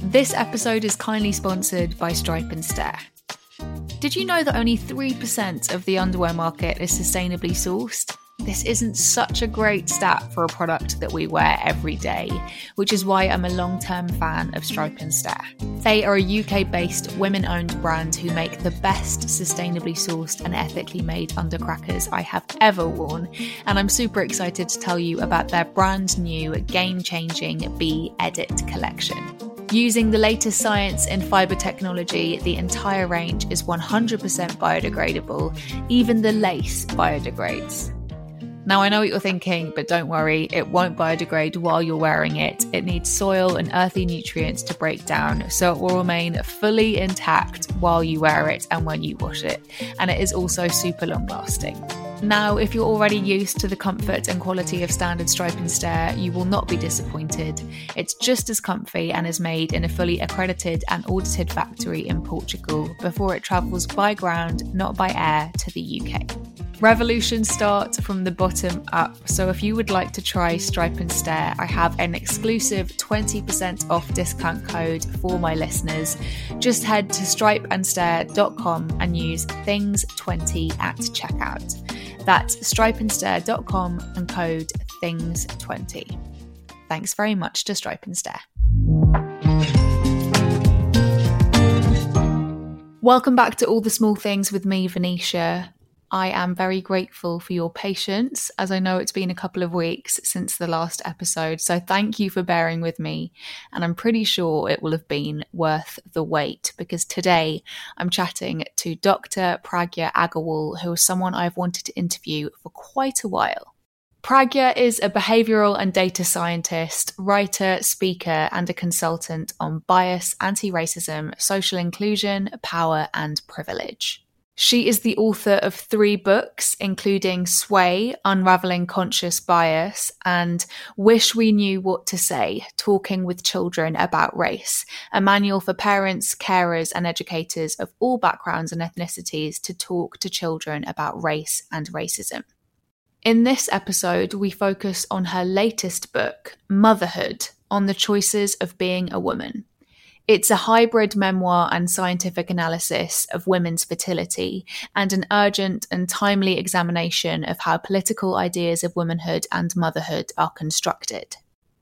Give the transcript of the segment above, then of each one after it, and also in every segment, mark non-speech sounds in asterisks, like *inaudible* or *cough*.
This episode is kindly sponsored by Stripe and Stare. Did you know that only 3% of the underwear market is sustainably sourced? This isn't such a great stat for a product that we wear every day, which is why I'm a long term fan of Stripe and Stare. They are a UK based, women owned brand who make the best sustainably sourced and ethically made undercrackers I have ever worn, and I'm super excited to tell you about their brand new, game changing Be Edit collection. Using the latest science in fibre technology, the entire range is 100% biodegradable. Even the lace biodegrades. Now, I know what you're thinking, but don't worry, it won't biodegrade while you're wearing it. It needs soil and earthy nutrients to break down, so it will remain fully intact while you wear it and when you wash it. And it is also super long lasting. Now, if you're already used to the comfort and quality of standard stripe and stare, you will not be disappointed. It's just as comfy and is made in a fully accredited and audited factory in Portugal before it travels by ground, not by air, to the UK. Revolutions start from the bottom up, so if you would like to try Stripe and Stare, I have an exclusive 20% off discount code for my listeners. Just head to stripeandstare.com and use things20 at checkout. That's stripeandstare.com and code things20. Thanks very much to Stripe and Stare. Welcome back to All the Small Things with me, Venetia. I am very grateful for your patience, as I know it's been a couple of weeks since the last episode. So thank you for bearing with me. And I'm pretty sure it will have been worth the wait because today I'm chatting to Dr. Pragya Agarwal, who is someone I've wanted to interview for quite a while. Pragya is a behavioral and data scientist, writer, speaker, and a consultant on bias, anti racism, social inclusion, power, and privilege. She is the author of three books, including Sway, Unraveling Conscious Bias, and Wish We Knew What to Say, Talking with Children About Race, a manual for parents, carers, and educators of all backgrounds and ethnicities to talk to children about race and racism. In this episode, we focus on her latest book, Motherhood, on the choices of being a woman. It's a hybrid memoir and scientific analysis of women's fertility and an urgent and timely examination of how political ideas of womanhood and motherhood are constructed.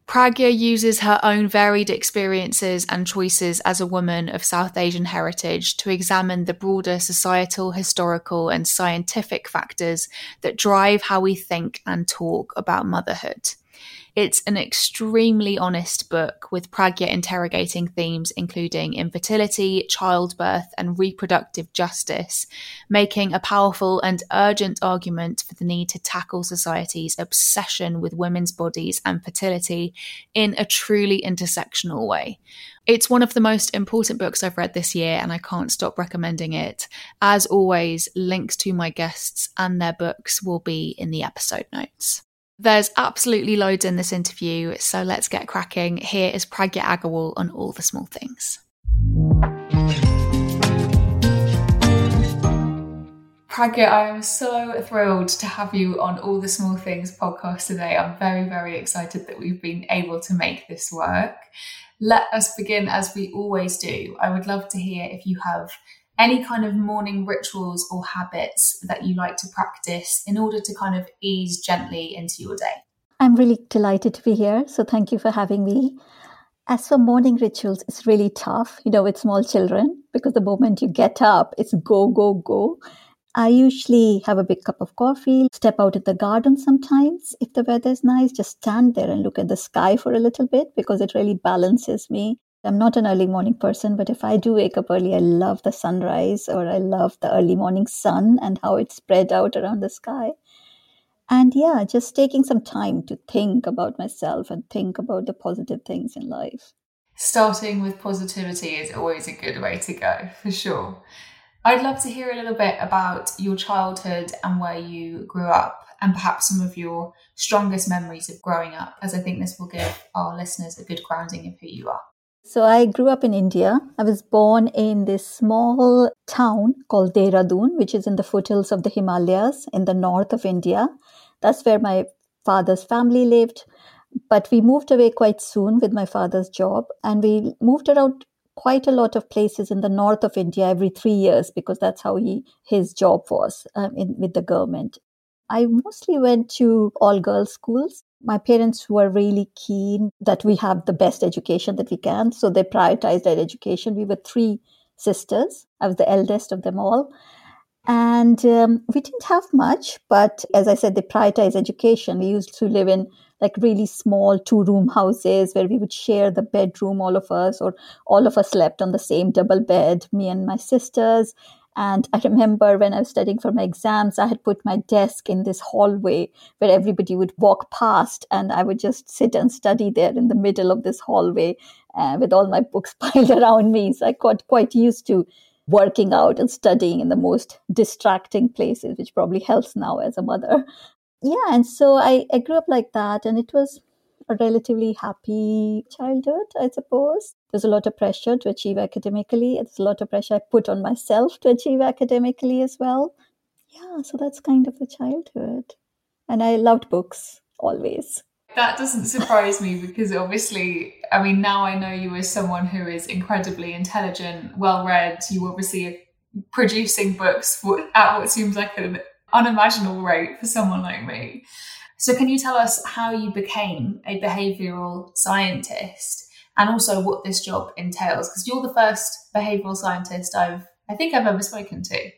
Pragya uses her own varied experiences and choices as a woman of South Asian heritage to examine the broader societal, historical, and scientific factors that drive how we think and talk about motherhood. It's an extremely honest book with Pragya interrogating themes including infertility, childbirth, and reproductive justice, making a powerful and urgent argument for the need to tackle society's obsession with women's bodies and fertility in a truly intersectional way. It's one of the most important books I've read this year, and I can't stop recommending it. As always, links to my guests and their books will be in the episode notes. There's absolutely loads in this interview, so let's get cracking. Here is Pragya Agarwal on all the small things. Pragya, I am so thrilled to have you on All the Small Things podcast today. I'm very, very excited that we've been able to make this work. Let us begin as we always do. I would love to hear if you have any kind of morning rituals or habits that you like to practice in order to kind of ease gently into your day? I'm really delighted to be here. So thank you for having me. As for morning rituals, it's really tough, you know, with small children, because the moment you get up, it's go, go, go. I usually have a big cup of coffee, step out in the garden sometimes if the weather is nice, just stand there and look at the sky for a little bit because it really balances me. I'm not an early morning person, but if I do wake up early, I love the sunrise or I love the early morning sun and how it's spread out around the sky. And yeah, just taking some time to think about myself and think about the positive things in life. Starting with positivity is always a good way to go, for sure. I'd love to hear a little bit about your childhood and where you grew up, and perhaps some of your strongest memories of growing up, as I think this will give our listeners a good grounding of who you are. So I grew up in India. I was born in this small town called Dehradun, which is in the foothills of the Himalayas in the north of India. That's where my father's family lived. But we moved away quite soon with my father's job, and we moved around quite a lot of places in the north of India every three years because that's how he his job was um, in, with the government. I mostly went to all girls schools my parents were really keen that we have the best education that we can. So they prioritized our education. We were three sisters. I was the eldest of them all. And um, we didn't have much, but as I said, they prioritized education. We used to live in like really small two room houses where we would share the bedroom, all of us, or all of us slept on the same double bed, me and my sisters. And I remember when I was studying for my exams, I had put my desk in this hallway where everybody would walk past, and I would just sit and study there in the middle of this hallway uh, with all my books *laughs* piled around me. So I got quite used to working out and studying in the most distracting places, which probably helps now as a mother. Yeah, and so I, I grew up like that, and it was a relatively happy childhood, I suppose. There's a lot of pressure to achieve academically. There's a lot of pressure I put on myself to achieve academically as well. Yeah, so that's kind of the childhood. And I loved books always. That doesn't surprise me because obviously, I mean, now I know you as someone who is incredibly intelligent, well read. You obviously are producing books at what seems like an unimaginable rate for someone like me. So, can you tell us how you became a behavioral scientist and also what this job entails? Because you're the first behavioral scientist I've, I think I've ever spoken to.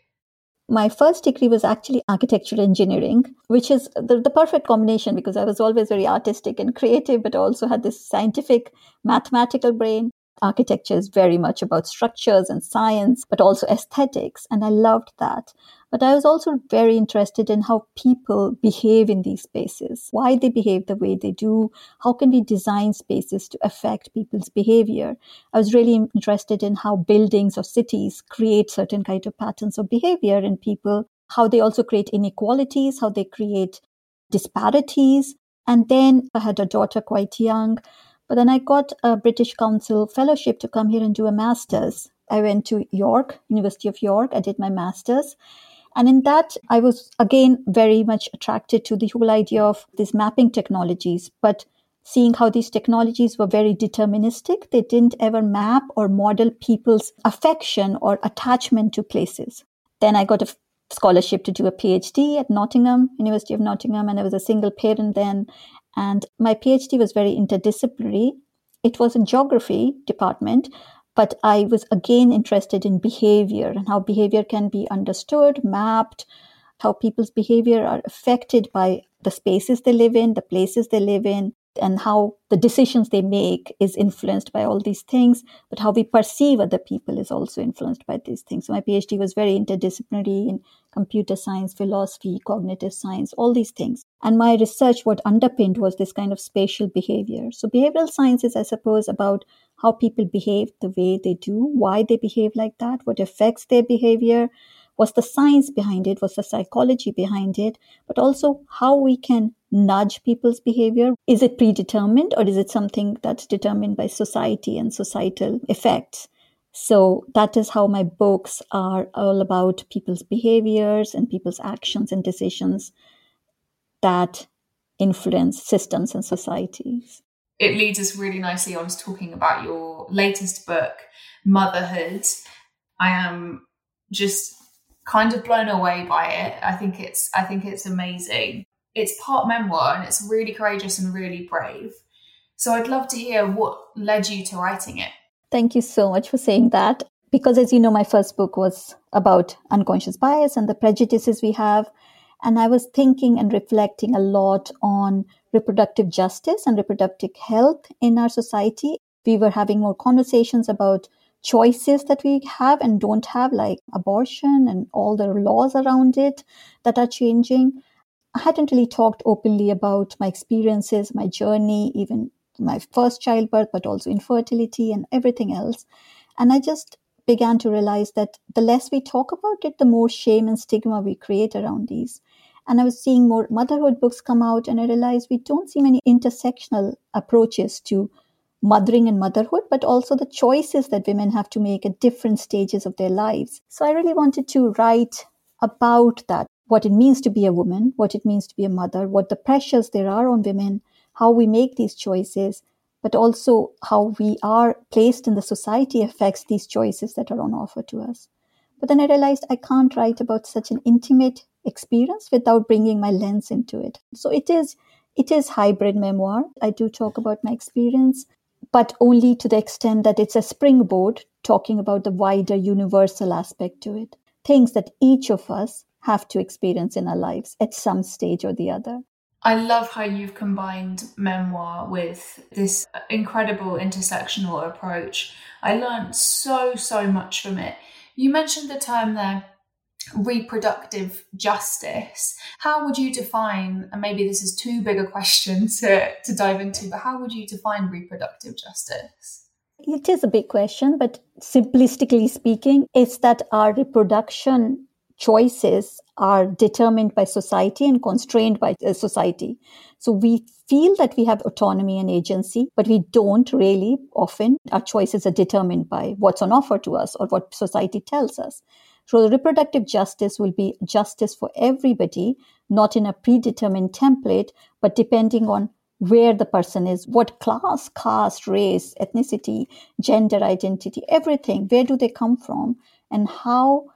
My first degree was actually architectural engineering, which is the, the perfect combination because I was always very artistic and creative, but also had this scientific, mathematical brain. Architecture is very much about structures and science, but also aesthetics. And I loved that. But I was also very interested in how people behave in these spaces, why they behave the way they do, how can we design spaces to affect people's behavior. I was really interested in how buildings or cities create certain kind of patterns of behavior in people, how they also create inequalities, how they create disparities. And then I had a daughter quite young, but then I got a British Council fellowship to come here and do a master's. I went to York, University of York. I did my master's. And in that, I was again very much attracted to the whole idea of these mapping technologies, but seeing how these technologies were very deterministic. They didn't ever map or model people's affection or attachment to places. Then I got a scholarship to do a PhD at Nottingham, University of Nottingham, and I was a single parent then. And my PhD was very interdisciplinary. It was in geography department, but I was again interested in behavior and how behavior can be understood, mapped, how people's behavior are affected by the spaces they live in, the places they live in, and how the decisions they make is influenced by all these things, but how we perceive other people is also influenced by these things. So my PhD was very interdisciplinary in computer science, philosophy, cognitive science, all these things. And my research, what underpinned was this kind of spatial behavior. So behavioral science is, I suppose, about how people behave the way they do, why they behave like that, what affects their behavior, what's the science behind it, what's the psychology behind it, but also how we can nudge people's behavior. Is it predetermined or is it something that's determined by society and societal effects? So that is how my books are all about people's behaviors and people's actions and decisions that influence systems and societies it leads us really nicely on to talking about your latest book, Motherhood. I am just kind of blown away by it. I think it's I think it's amazing. It's part memoir and it's really courageous and really brave. So I'd love to hear what led you to writing it. Thank you so much for saying that. Because as you know, my first book was about unconscious bias and the prejudices we have. And I was thinking and reflecting a lot on reproductive justice and reproductive health in our society. We were having more conversations about choices that we have and don't have, like abortion and all the laws around it that are changing. I hadn't really talked openly about my experiences, my journey, even my first childbirth, but also infertility and everything else. And I just began to realize that the less we talk about it, the more shame and stigma we create around these. And I was seeing more motherhood books come out, and I realized we don't see many intersectional approaches to mothering and motherhood, but also the choices that women have to make at different stages of their lives. So I really wanted to write about that what it means to be a woman, what it means to be a mother, what the pressures there are on women, how we make these choices, but also how we are placed in the society affects these choices that are on offer to us. But then I realized I can't write about such an intimate experience without bringing my lens into it. So it is it is hybrid memoir. I do talk about my experience, but only to the extent that it's a springboard talking about the wider universal aspect to it. Things that each of us have to experience in our lives at some stage or the other. I love how you've combined memoir with this incredible intersectional approach. I learned so, so much from it. You mentioned the term there, reproductive justice. How would you define, and maybe this is too big a question *laughs* to, to dive into, but how would you define reproductive justice? It is a big question, but simplistically speaking, it's that our reproduction choices are determined by society and constrained by uh, society. So we feel that we have autonomy and agency, but we don't really often. Our choices are determined by what's on offer to us or what society tells us. So reproductive justice will be justice for everybody, not in a predetermined template, but depending on where the person is, what class, caste, race, ethnicity, gender identity, everything, where do they come from, and how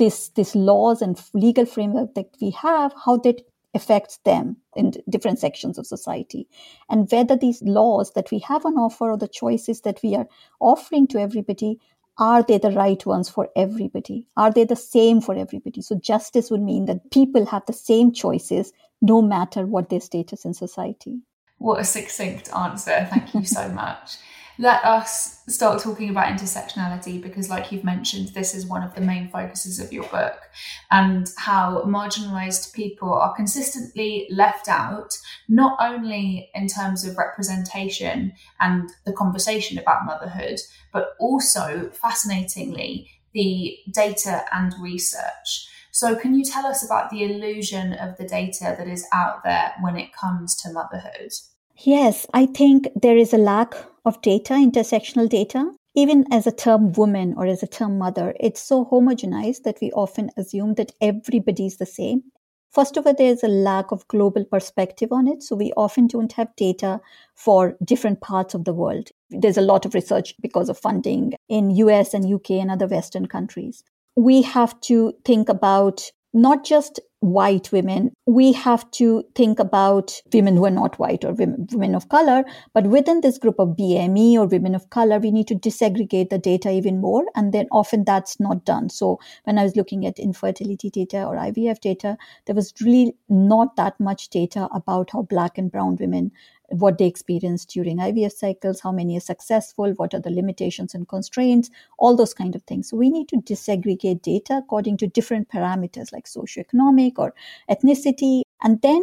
this this laws and legal framework that we have, how that affects them in different sections of society, and whether these laws that we have on offer or the choices that we are offering to everybody are they the right ones for everybody? Are they the same for everybody? So justice would mean that people have the same choices no matter what their status in society. What a succinct answer. Thank you so *laughs* much let us start talking about intersectionality because, like you've mentioned, this is one of the main focuses of your book and how marginalized people are consistently left out, not only in terms of representation and the conversation about motherhood, but also, fascinatingly, the data and research. So, can you tell us about the illusion of the data that is out there when it comes to motherhood? Yes, I think there is a lack of data, intersectional data. Even as a term woman or as a term mother, it's so homogenized that we often assume that everybody is the same. First of all, there's a lack of global perspective on it. So we often don't have data for different parts of the world. There's a lot of research because of funding in US and UK and other Western countries. We have to think about not just white women, we have to think about women who are not white or women, of color. But within this group of BME or women of color, we need to disaggregate the data even more. And then often that's not done. So when I was looking at infertility data or IVF data, there was really not that much data about how black and brown women what they experience during IVF cycles, how many are successful, what are the limitations and constraints, all those kind of things. So we need to disaggregate data according to different parameters like socioeconomic or ethnicity. And then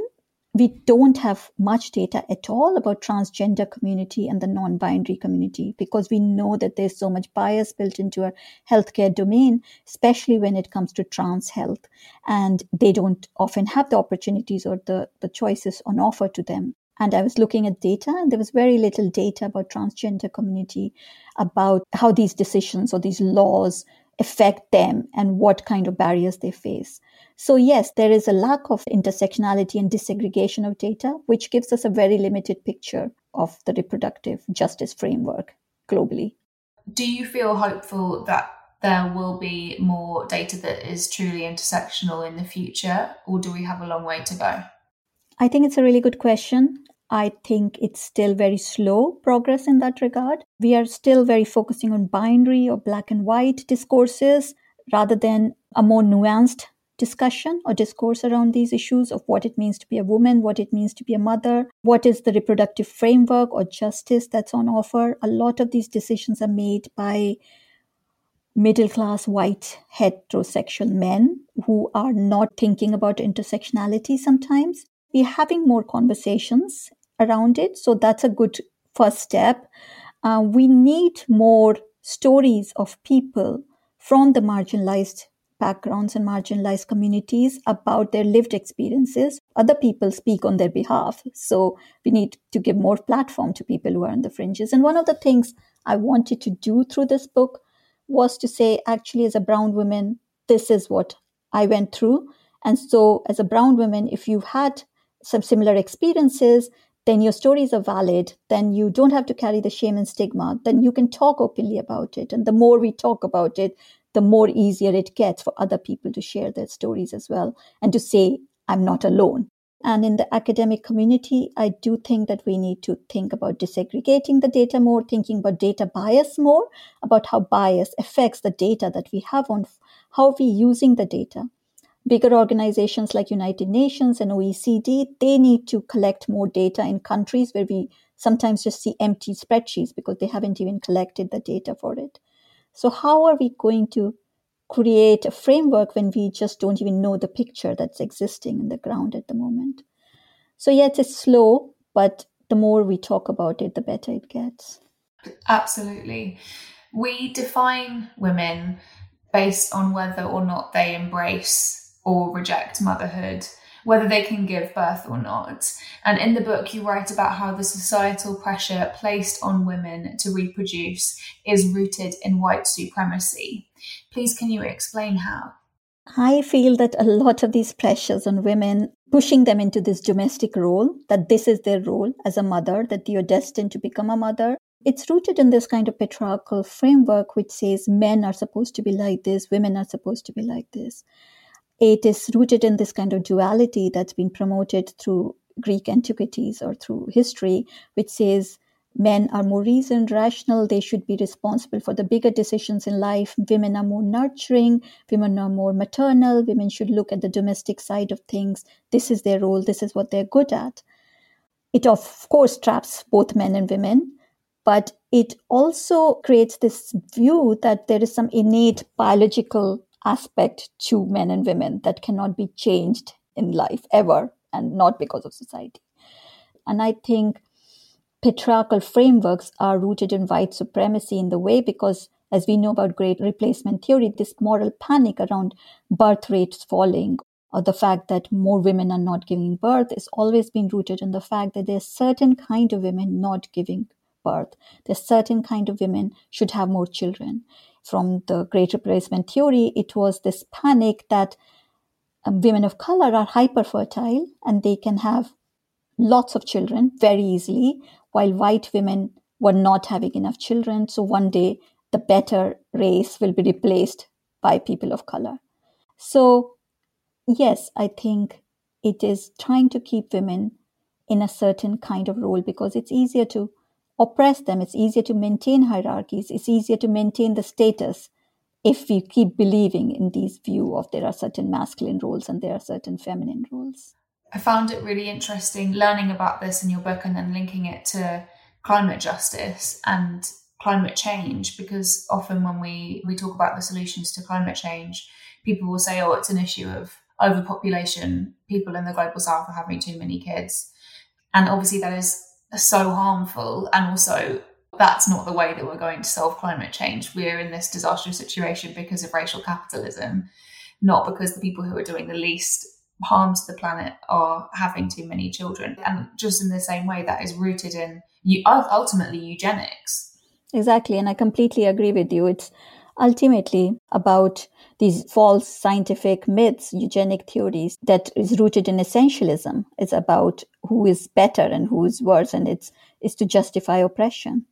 we don't have much data at all about transgender community and the non-binary community because we know that there's so much bias built into our healthcare domain especially when it comes to trans health and they don't often have the opportunities or the, the choices on offer to them and I was looking at data, and there was very little data about transgender community, about how these decisions or these laws affect them and what kind of barriers they face. So, yes, there is a lack of intersectionality and disaggregation of data, which gives us a very limited picture of the reproductive justice framework globally. Do you feel hopeful that there will be more data that is truly intersectional in the future, or do we have a long way to go? I think it's a really good question. I think it's still very slow progress in that regard. We are still very focusing on binary or black and white discourses rather than a more nuanced discussion or discourse around these issues of what it means to be a woman, what it means to be a mother, what is the reproductive framework or justice that's on offer. A lot of these decisions are made by middle class white heterosexual men who are not thinking about intersectionality sometimes. We're having more conversations around it. So that's a good first step. Uh, we need more stories of people from the marginalized backgrounds and marginalized communities about their lived experiences. Other people speak on their behalf. So we need to give more platform to people who are on the fringes. And one of the things I wanted to do through this book was to say, actually, as a brown woman, this is what I went through. And so, as a brown woman, if you've had some similar experiences, then your stories are valid. Then you don't have to carry the shame and stigma. Then you can talk openly about it. And the more we talk about it, the more easier it gets for other people to share their stories as well and to say, I'm not alone. And in the academic community, I do think that we need to think about disaggregating the data more, thinking about data bias more, about how bias affects the data that we have on how we're using the data. Bigger organizations like United Nations and OECD, they need to collect more data in countries where we sometimes just see empty spreadsheets because they haven't even collected the data for it. So, how are we going to create a framework when we just don't even know the picture that's existing in the ground at the moment? So, yes, it's slow, but the more we talk about it, the better it gets. Absolutely. We define women based on whether or not they embrace or reject motherhood whether they can give birth or not. And in the book, you write about how the societal pressure placed on women to reproduce is rooted in white supremacy. Please, can you explain how? I feel that a lot of these pressures on women, pushing them into this domestic role, that this is their role as a mother, that you're destined to become a mother, it's rooted in this kind of patriarchal framework which says men are supposed to be like this, women are supposed to be like this it is rooted in this kind of duality that's been promoted through Greek antiquities or through history, which says men are more reasoned, rational, they should be responsible for the bigger decisions in life. Women are more nurturing, women are more maternal, women should look at the domestic side of things. This is their role, this is what they're good at. It, of course, traps both men and women, but it also creates this view that there is some innate biological aspect to men and women that cannot be changed in life ever and not because of society. And I think patriarchal frameworks are rooted in white supremacy in the way because as we know about great replacement theory, this moral panic around birth rates falling or the fact that more women are not giving birth is always been rooted in the fact that there's certain kind of women not giving birth. There's certain kind of women should have more children from the great replacement theory, it was this panic that um, women of color are hyper fertile and they can have lots of children very easily, while white women were not having enough children. So one day the better race will be replaced by people of color. So, yes, I think it is trying to keep women in a certain kind of role because it's easier to oppress them. It's easier to maintain hierarchies. It's easier to maintain the status if we keep believing in these view of there are certain masculine roles and there are certain feminine roles. I found it really interesting learning about this in your book and then linking it to climate justice and climate change because often when we we talk about the solutions to climate change people will say oh it's an issue of overpopulation people in the global south are having too many kids and obviously that is so harmful and also that's not the way that we're going to solve climate change. We're in this disastrous situation because of racial capitalism, not because the people who are doing the least harm to the planet are having too many children. And just in the same way, that is rooted in ultimately eugenics. Exactly. And I completely agree with you. It's ultimately about these false scientific myths, eugenic theories that is rooted in essentialism. It's about who is better and who is worse, and it's, it's to justify oppression.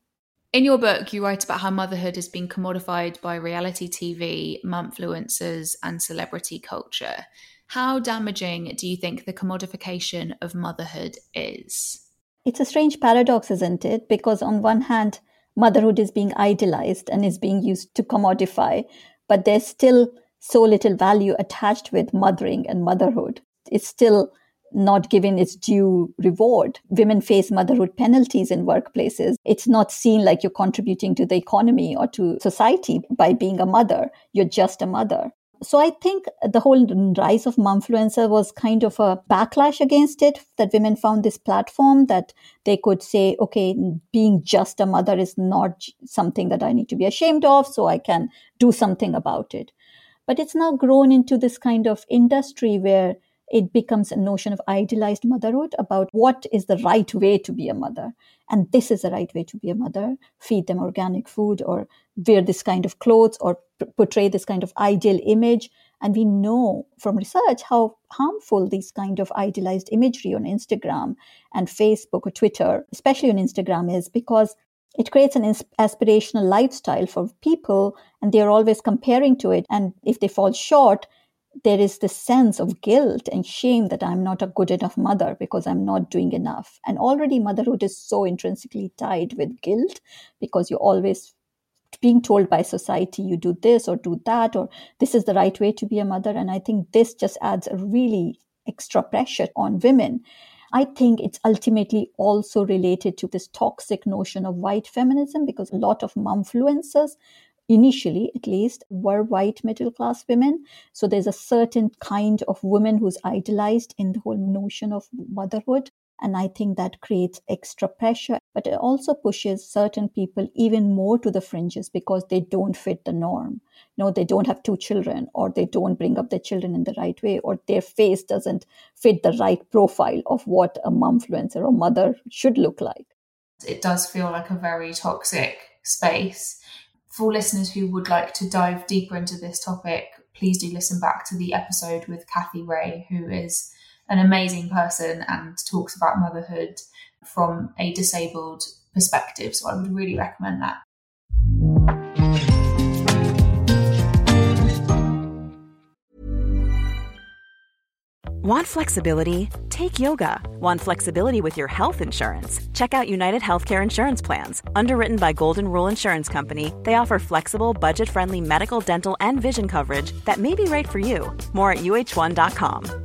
In your book, you write about how motherhood has been commodified by reality TV, influencers, and celebrity culture. How damaging do you think the commodification of motherhood is? It's a strange paradox, isn't it? Because on one hand, motherhood is being idolized and is being used to commodify, but there's still so little value attached with mothering and motherhood. It's still not given its due reward. Women face motherhood penalties in workplaces. It's not seen like you're contributing to the economy or to society by being a mother. You're just a mother. So I think the whole rise of momfluencer was kind of a backlash against it that women found this platform that they could say, okay, being just a mother is not something that I need to be ashamed of, so I can do something about it. But it's now grown into this kind of industry where it becomes a notion of idealized motherhood about what is the right way to be a mother. And this is the right way to be a mother feed them organic food or wear this kind of clothes or portray this kind of ideal image. And we know from research how harmful these kind of idealized imagery on Instagram and Facebook or Twitter, especially on Instagram, is because it creates an aspirational lifestyle for people and they're always comparing to it. And if they fall short, there is this sense of guilt and shame that I'm not a good enough mother because I'm not doing enough. And already motherhood is so intrinsically tied with guilt because you're always being told by society you do this or do that or this is the right way to be a mother. And I think this just adds a really extra pressure on women. I think it's ultimately also related to this toxic notion of white feminism because a lot of momfluencers initially at least were white middle class women so there's a certain kind of woman who's idolized in the whole notion of motherhood and i think that creates extra pressure but it also pushes certain people even more to the fringes because they don't fit the norm. No they don't have two children or they don't bring up their children in the right way or their face doesn't fit the right profile of what a momfluencer or mother should look like. It does feel like a very toxic space. For listeners who would like to dive deeper into this topic, please do listen back to the episode with Kathy Ray, who is an amazing person and talks about motherhood from a disabled perspective. So I would really recommend that. Want flexibility? Take yoga. Want flexibility with your health insurance? Check out United Healthcare Insurance Plans. Underwritten by Golden Rule Insurance Company, they offer flexible, budget friendly medical, dental, and vision coverage that may be right for you. More at uh1.com.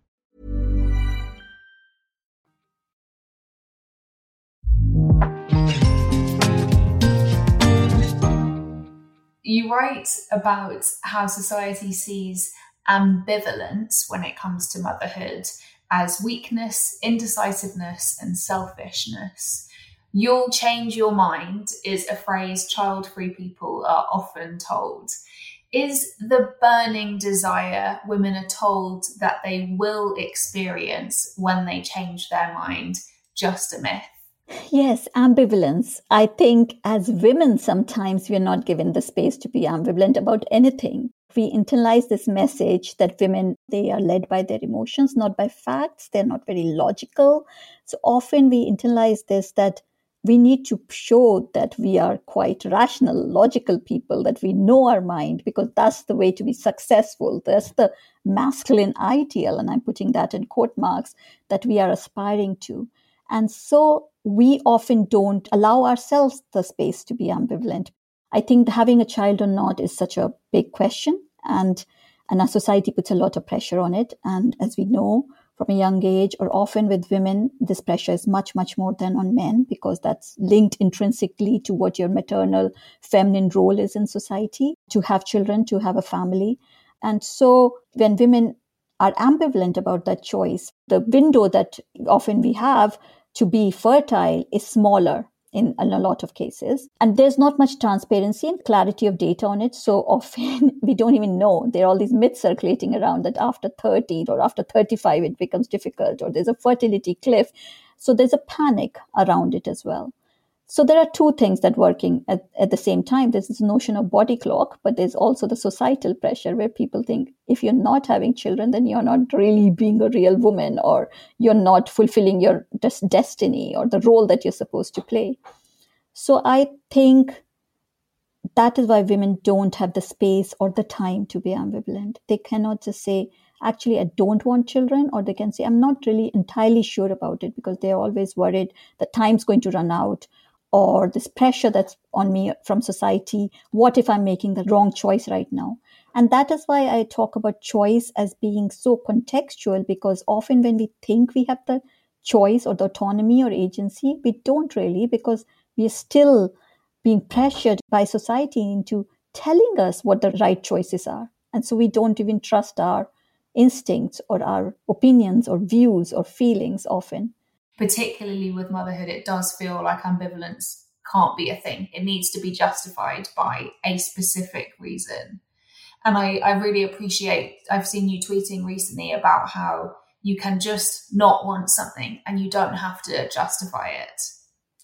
You write about how society sees ambivalence when it comes to motherhood as weakness, indecisiveness, and selfishness. You'll change your mind is a phrase child free people are often told. Is the burning desire women are told that they will experience when they change their mind just a myth? Yes, ambivalence. I think as women, sometimes we're not given the space to be ambivalent about anything. We internalize this message that women they are led by their emotions not by facts. They're not very logical. So often we internalize this that we need to show that we are quite rational logical people that we know our mind because that's the way to be successful. That's the masculine ideal and i'm putting that in quote marks that we are aspiring to and so we often don't allow ourselves the space to be ambivalent I think having a child or not is such a big question, and and our society puts a lot of pressure on it. And as we know from a young age, or often with women, this pressure is much much more than on men because that's linked intrinsically to what your maternal feminine role is in society to have children, to have a family. And so when women are ambivalent about that choice, the window that often we have to be fertile is smaller in, a lot of cases. And there's not much transparency and clarity of data on it. So often *laughs* we don't even know. There are all these myths circulating around that after 30 or after 35 it becomes difficult or there's a fertility cliff. So there's a panic around it as well. So there are two things that working at, at the same time. There's this notion of body clock, but there's also the societal pressure where people think if you're not having children, then you're not really being a real woman or you're not fulfilling your des- destiny or the role that you're supposed to play. So I think that is why women don't have the space or the time to be ambivalent. They cannot just say, actually, I don't want children, or they can say, I'm not really entirely sure about it because they're always worried that time's going to run out or this pressure that's on me from society. What if I'm making the wrong choice right now? And that is why I talk about choice as being so contextual because often when we think we have the choice or the autonomy or agency, we don't really because we are still being pressured by society into telling us what the right choices are. And so we don't even trust our instincts or our opinions or views or feelings often particularly with motherhood, it does feel like ambivalence can't be a thing. It needs to be justified by a specific reason. And I, I really appreciate, I've seen you tweeting recently about how you can just not want something and you don't have to justify it.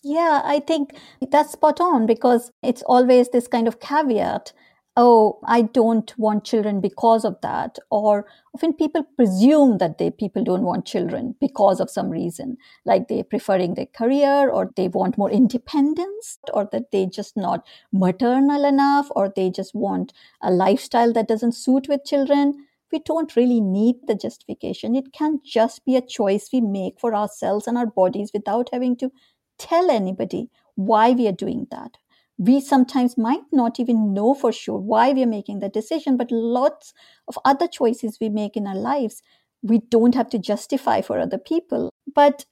Yeah, I think that's spot on because it's always this kind of caveat oh i don't want children because of that or often people presume that they people don't want children because of some reason like they're preferring their career or they want more independence or that they just not maternal enough or they just want a lifestyle that doesn't suit with children. We don't really need the justification. It can just be a choice we make for ourselves and our bodies without having to tell anybody why we are doing that we sometimes might not even know for sure why we are making that decision, but lots of other choices we make in our lives, we don't have to justify for other people. But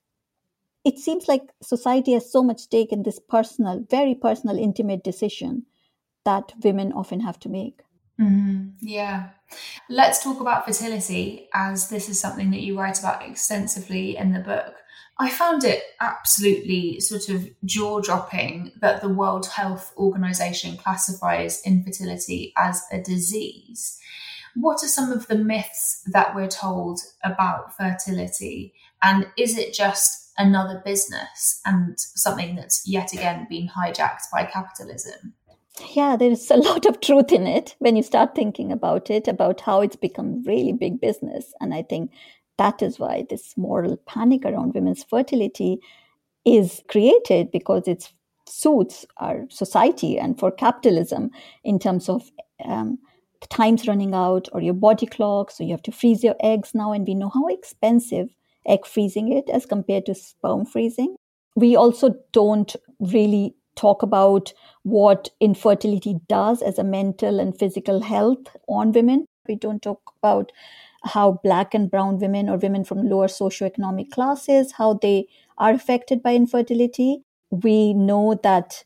it seems like society has so much stake in this personal, very personal, intimate decision that women often have to make. Mm-hmm. Yeah. Let's talk about fertility, as this is something that you write about extensively in the book. I found it absolutely sort of jaw dropping that the World Health Organization classifies infertility as a disease. What are some of the myths that we're told about fertility? And is it just another business and something that's yet again been hijacked by capitalism? Yeah, there's a lot of truth in it when you start thinking about it, about how it's become really big business. And I think that is why this moral panic around women's fertility is created because it suits our society and for capitalism in terms of um, time's running out or your body clock. So you have to freeze your eggs now, and we know how expensive egg freezing it as compared to sperm freezing. We also don't really talk about what infertility does as a mental and physical health on women. We don't talk about how black and brown women or women from lower socioeconomic classes how they are affected by infertility. We know that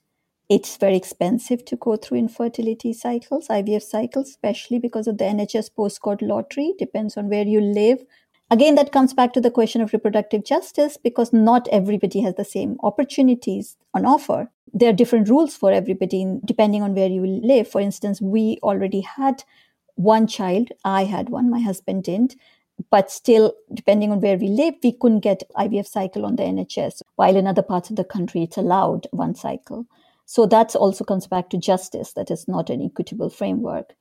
it's very expensive to go through infertility cycles ivf cycles especially because of the nhs postcode lottery. Depends on where you live. Again that comes back to the question of reproductive justice because not everybody has the same opportunities on offer. There are different rules for everybody depending on where you live. For instance we already had one child. I had one, my husband didn't. But still, depending on where we live, we couldn't get IVF cycle on the NHS, while in other parts of the country, it's allowed one cycle. So that also comes back to justice, that is not an equitable framework.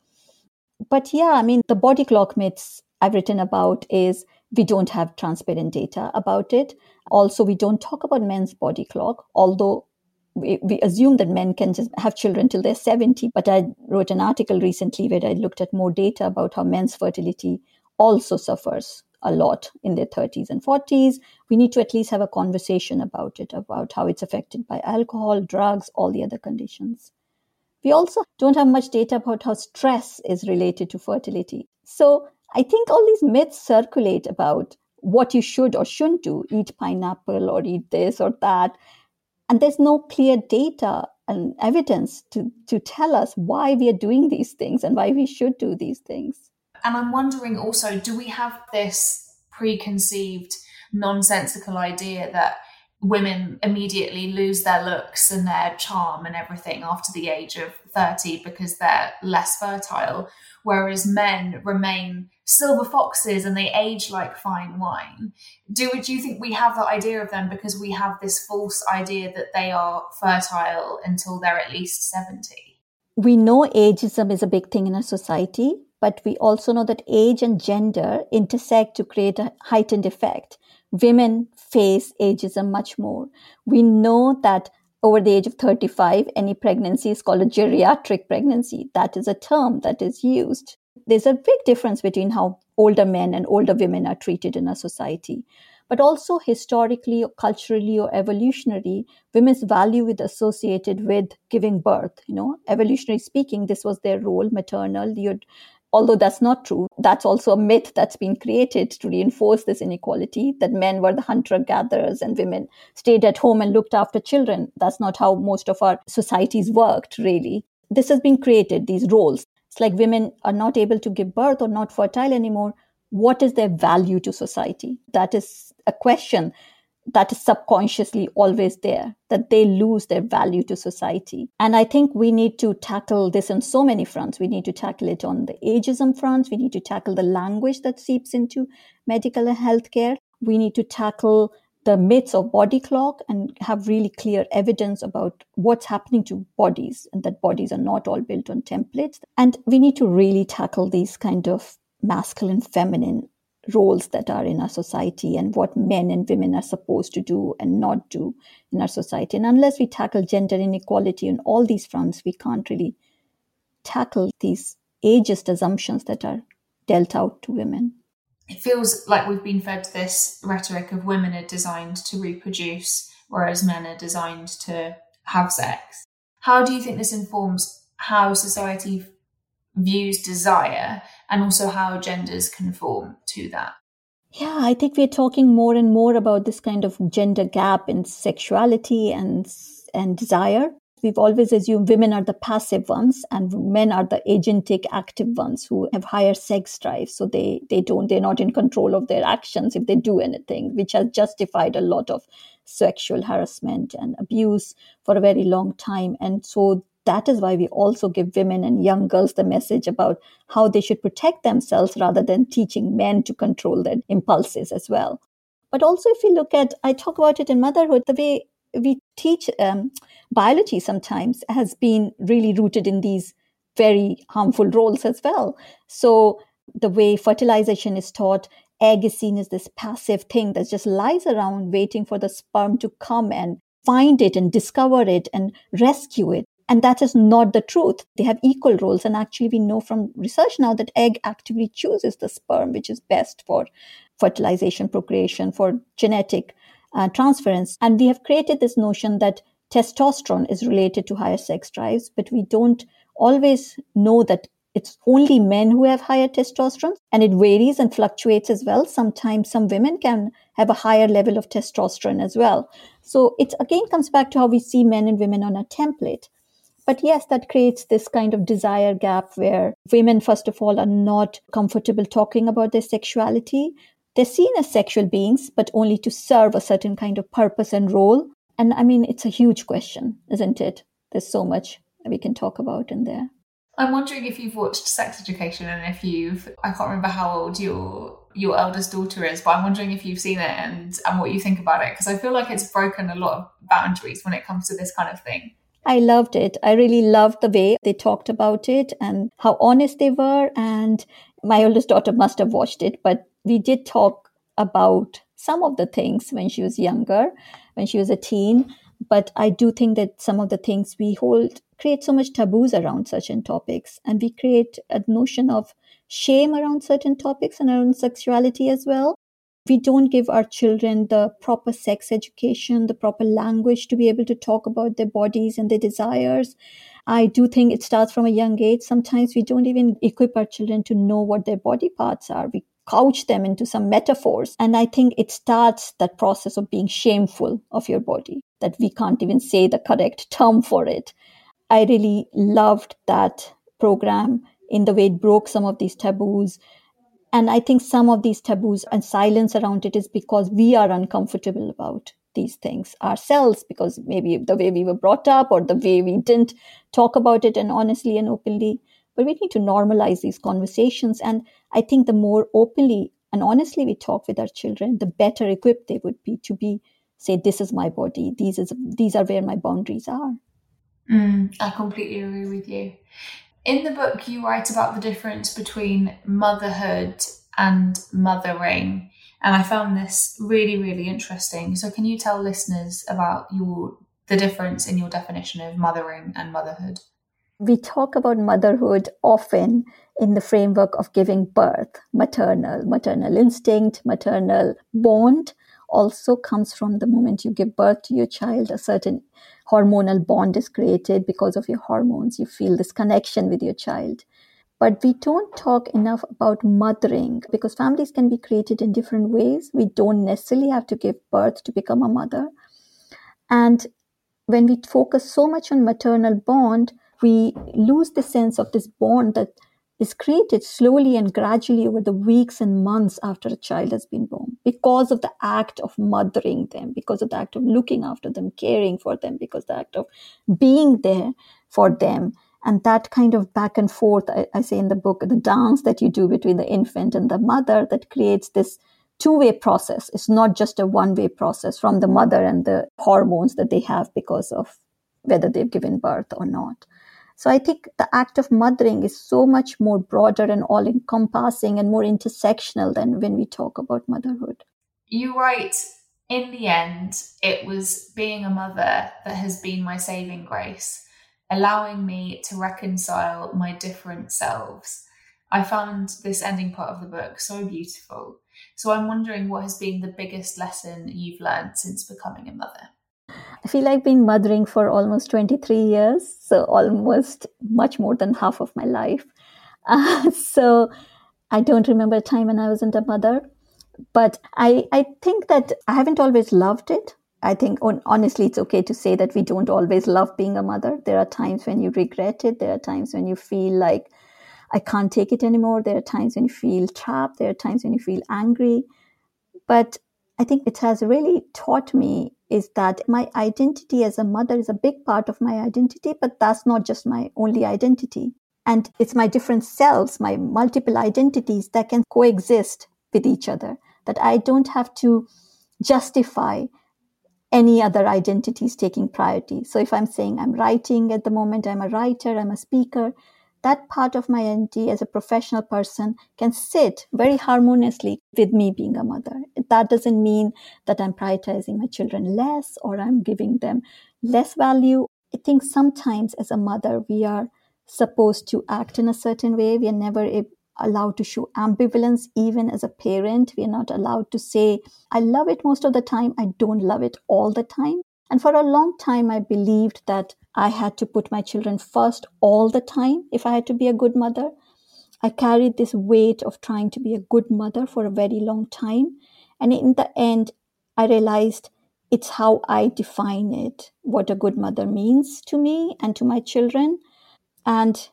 But yeah, I mean, the body clock myths I've written about is we don't have transparent data about it. Also, we don't talk about men's body clock, although we, we assume that men can just have children till they're 70. But I wrote an article recently where I looked at more data about how men's fertility also suffers a lot in their 30s and 40s. We need to at least have a conversation about it, about how it's affected by alcohol, drugs, all the other conditions. We also don't have much data about how stress is related to fertility. So I think all these myths circulate about what you should or shouldn't do eat pineapple or eat this or that and there's no clear data and evidence to, to tell us why we are doing these things and why we should do these things. And I'm wondering also do we have this preconceived, nonsensical idea that women immediately lose their looks and their charm and everything after the age of 30 because they're less fertile, whereas men remain silver foxes and they age like fine wine. Do, do you think we have that idea of them because we have this false idea that they are fertile until they're at least 70? We know ageism is a big thing in our society, but we also know that age and gender intersect to create a heightened effect women face ageism much more. We know that over the age of 35, any pregnancy is called a geriatric pregnancy. That is a term that is used. There's a big difference between how older men and older women are treated in our society. But also historically, or culturally, or evolutionary, women's value is associated with giving birth. You know, evolutionary speaking, this was their role, maternal. You'd although that's not true, that's also a myth that's been created to reinforce this inequality that men were the hunter gatherers and women stayed at home and looked after children. That's not how most of our societies worked, really. This has been created, these roles. It's like women are not able to give birth or not fertile anymore. What is their value to society? That is a question that is subconsciously always there, that they lose their value to society. And I think we need to tackle this on so many fronts. We need to tackle it on the ageism front. We need to tackle the language that seeps into medical and healthcare. We need to tackle the myths of body clock and have really clear evidence about what's happening to bodies and that bodies are not all built on templates. And we need to really tackle these kind of masculine feminine roles that are in our society and what men and women are supposed to do and not do in our society. And unless we tackle gender inequality on all these fronts, we can't really tackle these ageist assumptions that are dealt out to women. It feels like we've been fed this rhetoric of women are designed to reproduce, whereas men are designed to have sex. How do you think this informs how society views desire and also how genders conform to that. Yeah, I think we're talking more and more about this kind of gender gap in sexuality and and desire. We've always assumed women are the passive ones and men are the agentic active ones who have higher sex drive. So they, they don't, they're not in control of their actions if they do anything, which has justified a lot of sexual harassment and abuse for a very long time. And so that is why we also give women and young girls the message about how they should protect themselves rather than teaching men to control their impulses as well. But also, if you look at, I talk about it in motherhood, the way we teach um, biology sometimes has been really rooted in these very harmful roles as well. So, the way fertilization is taught, egg is seen as this passive thing that just lies around waiting for the sperm to come and find it and discover it and rescue it. And that is not the truth. They have equal roles. And actually, we know from research now that egg actively chooses the sperm, which is best for fertilization, procreation, for genetic uh, transference. And we have created this notion that testosterone is related to higher sex drives, but we don't always know that it's only men who have higher testosterone and it varies and fluctuates as well. Sometimes some women can have a higher level of testosterone as well. So it again comes back to how we see men and women on a template. But yes, that creates this kind of desire gap where women, first of all, are not comfortable talking about their sexuality. They're seen as sexual beings, but only to serve a certain kind of purpose and role. And I mean, it's a huge question, isn't it? There's so much we can talk about in there. I'm wondering if you've watched Sex Education and if you've I can't remember how old your your eldest daughter is, but I'm wondering if you've seen it and and what you think about it because I feel like it's broken a lot of boundaries when it comes to this kind of thing. I loved it. I really loved the way they talked about it and how honest they were. And my oldest daughter must have watched it, but we did talk about some of the things when she was younger, when she was a teen. But I do think that some of the things we hold create so much taboos around certain topics. And we create a notion of shame around certain topics and around sexuality as well we don't give our children the proper sex education, the proper language to be able to talk about their bodies and their desires. I do think it starts from a young age. Sometimes we don't even equip our children to know what their body parts are. We couch them into some metaphors. And I think it starts that process of being shameful of your body, that we can't even say the correct term for it. I really loved that program in the way it broke some of these taboos and I think some of these taboos and silence around it is because we are uncomfortable about these things ourselves because maybe the way we were brought up or the way we didn't talk about it and honestly and openly. But we need to normalize these conversations. And I think the more openly and honestly we talk with our children, the better equipped they would be to be say, this is my body, these is these are where my boundaries are. Mm, I completely agree with you. In the book, you write about the difference between motherhood and mothering. And I found this really, really interesting. So can you tell listeners about your the difference in your definition of mothering and motherhood? We talk about motherhood often in the framework of giving birth, maternal, maternal instinct, maternal bond also comes from the moment you give birth to your child. A certain hormonal bond is created because of your hormones. You feel this connection with your child. But we don't talk enough about mothering because families can be created in different ways. We don't necessarily have to give birth to become a mother. And when we focus so much on maternal bond, we lose the sense of this bond that is created slowly and gradually over the weeks and months after a child has been born because of the act of mothering them, because of the act of looking after them, caring for them, because the act of being there for them. And that kind of back and forth I, I, say in the book the dance that you do between the infant and the mother that creates this two-way process. It's not just a one-way process from the mother and the hormones that they have because of whether they've given birth or not so i think the act of mothering is so much more broader and all encompassing and more intersectional than when we talk about motherhood you write in the end it was being a mother that has been my saving grace allowing me to reconcile my different selves. I found this ending part of the book so beautiful. So I'm wondering what has been the biggest lesson you've learned since becoming a mother? I feel like been mothering for almost 23 years, so almost much more than half of my life. *laughs* Uh, so I don't remember a time when I wasn't a mother, but I, I think that I haven't always loved it. I think honestly, it's okay to say that we don't always love being a mother. There are times when you regret it. There are times when you feel like I can't take it anymore. There are times when you feel trapped. There are times when you feel angry. But I think it has really taught me is that my identity as a mother is a big part of my identity, but that's not just my only identity. And it's my different selves, my multiple identities that can coexist with each other, that I don't have to justify any other identities taking priority. So if I'm saying I'm writing at the moment, I'm a writer, I'm a speaker, that part of my identity as a professional person can sit very harmoniously with me being a mother. That doesn't mean that I'm prioritizing my children less or I'm giving them less value. I think sometimes as a mother, we are supposed to act in a certain way. We are never allowed to show ambivalence even as a parent. We are not allowed to say, I love it most of the time, I don't love it all the time. And for a long time, I believed that I had to put my children first all the time if I had to be a good mother. I carried this weight of trying to be a good mother for a very long time. And in the end, I realized it's how I define it, what a good mother means to me and to my children. And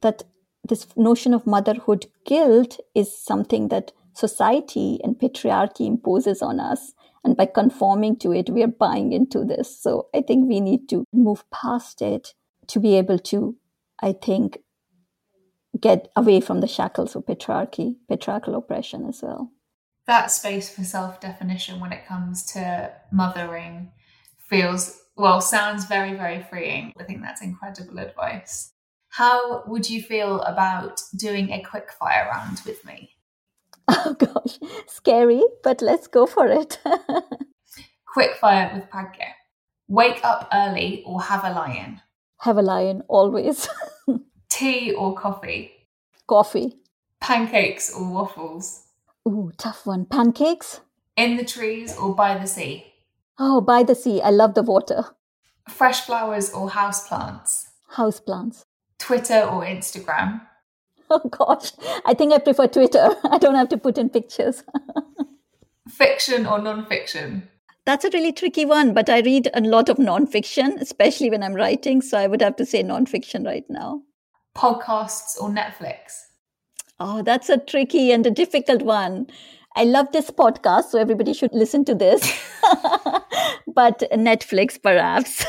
that this notion of motherhood guilt is something that society and patriarchy imposes on us. And by conforming to it, we are buying into this. So I think we need to move past it to be able to, I think, get away from the shackles of patriarchy, patriarchal oppression as well. That space for self definition when it comes to mothering feels, well, sounds very, very freeing. I think that's incredible advice. How would you feel about doing a quick fire round with me? *laughs* Oh gosh, scary, but let's go for it. *laughs* quick fire with Pragya. Wake up early or have a lion? Have a lion, always. *laughs* Tea or coffee? Coffee. Pancakes or waffles? Ooh, tough one. Pancakes? In the trees or by the sea? Oh, by the sea. I love the water. Fresh flowers or house plants? House plants. Twitter or Instagram? *laughs* Oh gosh, I think I prefer Twitter. *laughs* I don't have to put in pictures. *laughs* Fiction or non-fiction? That's a really tricky one, but I read a lot of non-fiction, especially when I'm writing. So I would have to say non-fiction right now. Podcasts or Netflix? Oh, that's a tricky and a difficult one. I love this podcast, so everybody should listen to this. but Netflix, perhaps.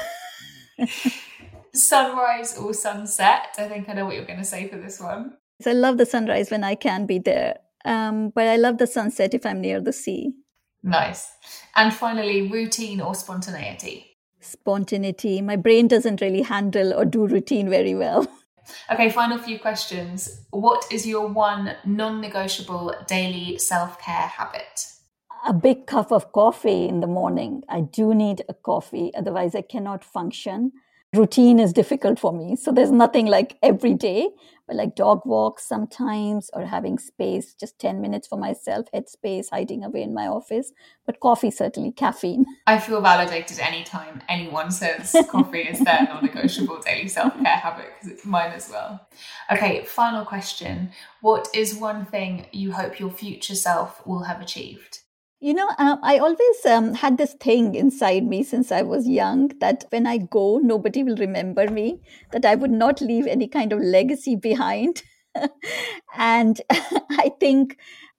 Sunrise or sunset? I think I know what you're going to say for this one. So I love the sunrise when I can be there, um, but I love the sunset if I'm near the sea. Nice. And finally, routine or spontaneity? Spontaneity. My brain doesn't really handle or do routine very well. *laughs* Okay, final few questions. What is your one non negotiable daily self care habit? A big cup of coffee in the morning. I do need a coffee, otherwise, I cannot function routine is difficult for me. So there's nothing like every day, but like dog walks sometimes or having space, just 10 minutes for myself, headspace, hiding away in my office. But coffee, certainly caffeine. I feel validated anytime anyone says coffee is their *laughs* non negotiable daily self care habit because it's mine as well. Okay, final question. What is one thing you hope your future self will have achieved? You know, um, I always um, had this thing inside me since I was young that when I go, nobody will remember me, that I would not leave any kind of legacy behind. *laughs* and *laughs* I think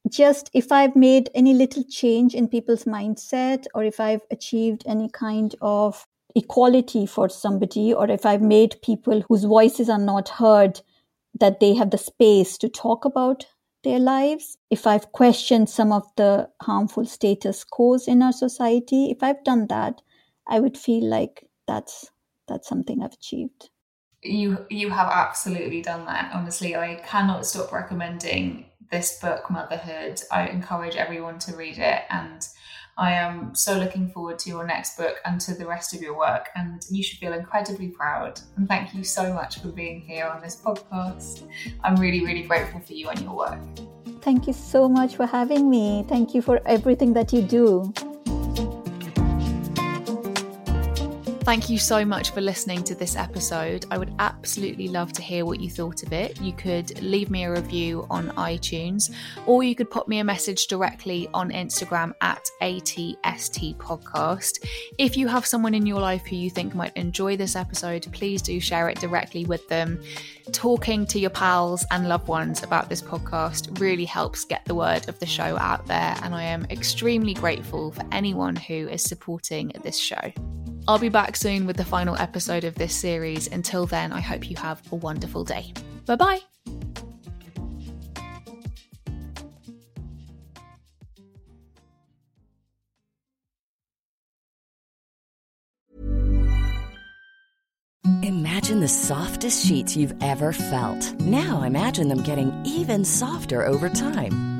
just if I've made any little change in people's mindset, or if I've achieved any kind of equality for somebody, or if I've made people whose voices are not heard that they have the space to talk about their lives, if I've questioned some of the harmful status quos in our society, if I've done that, I would feel like that's that's something I've achieved. You you have absolutely done that. Honestly, I cannot stop recommending this book, Motherhood. I encourage everyone to read it and I am so looking forward to your next book and to the rest of your work. And you should feel incredibly proud. And thank you so much for being here on this podcast. I'm really, really grateful for you and your work. Thank you so much for having me. Thank you for everything that you do. Thank you so much for listening to this episode. I would absolutely love to hear what you thought of it. You could leave me a review on iTunes, or you could pop me a message directly on Instagram at ATST Podcast. If you have someone in your life who you think might enjoy this episode, please do share it directly with them. Talking to your pals and loved ones about this podcast really helps get the word of the show out there, and I am extremely grateful for anyone who is supporting this show. I'll be back soon with the final episode of this series. Until then, I hope you have a wonderful day. Bye bye. Imagine the softest sheets you've ever felt. Now imagine them getting even softer over time.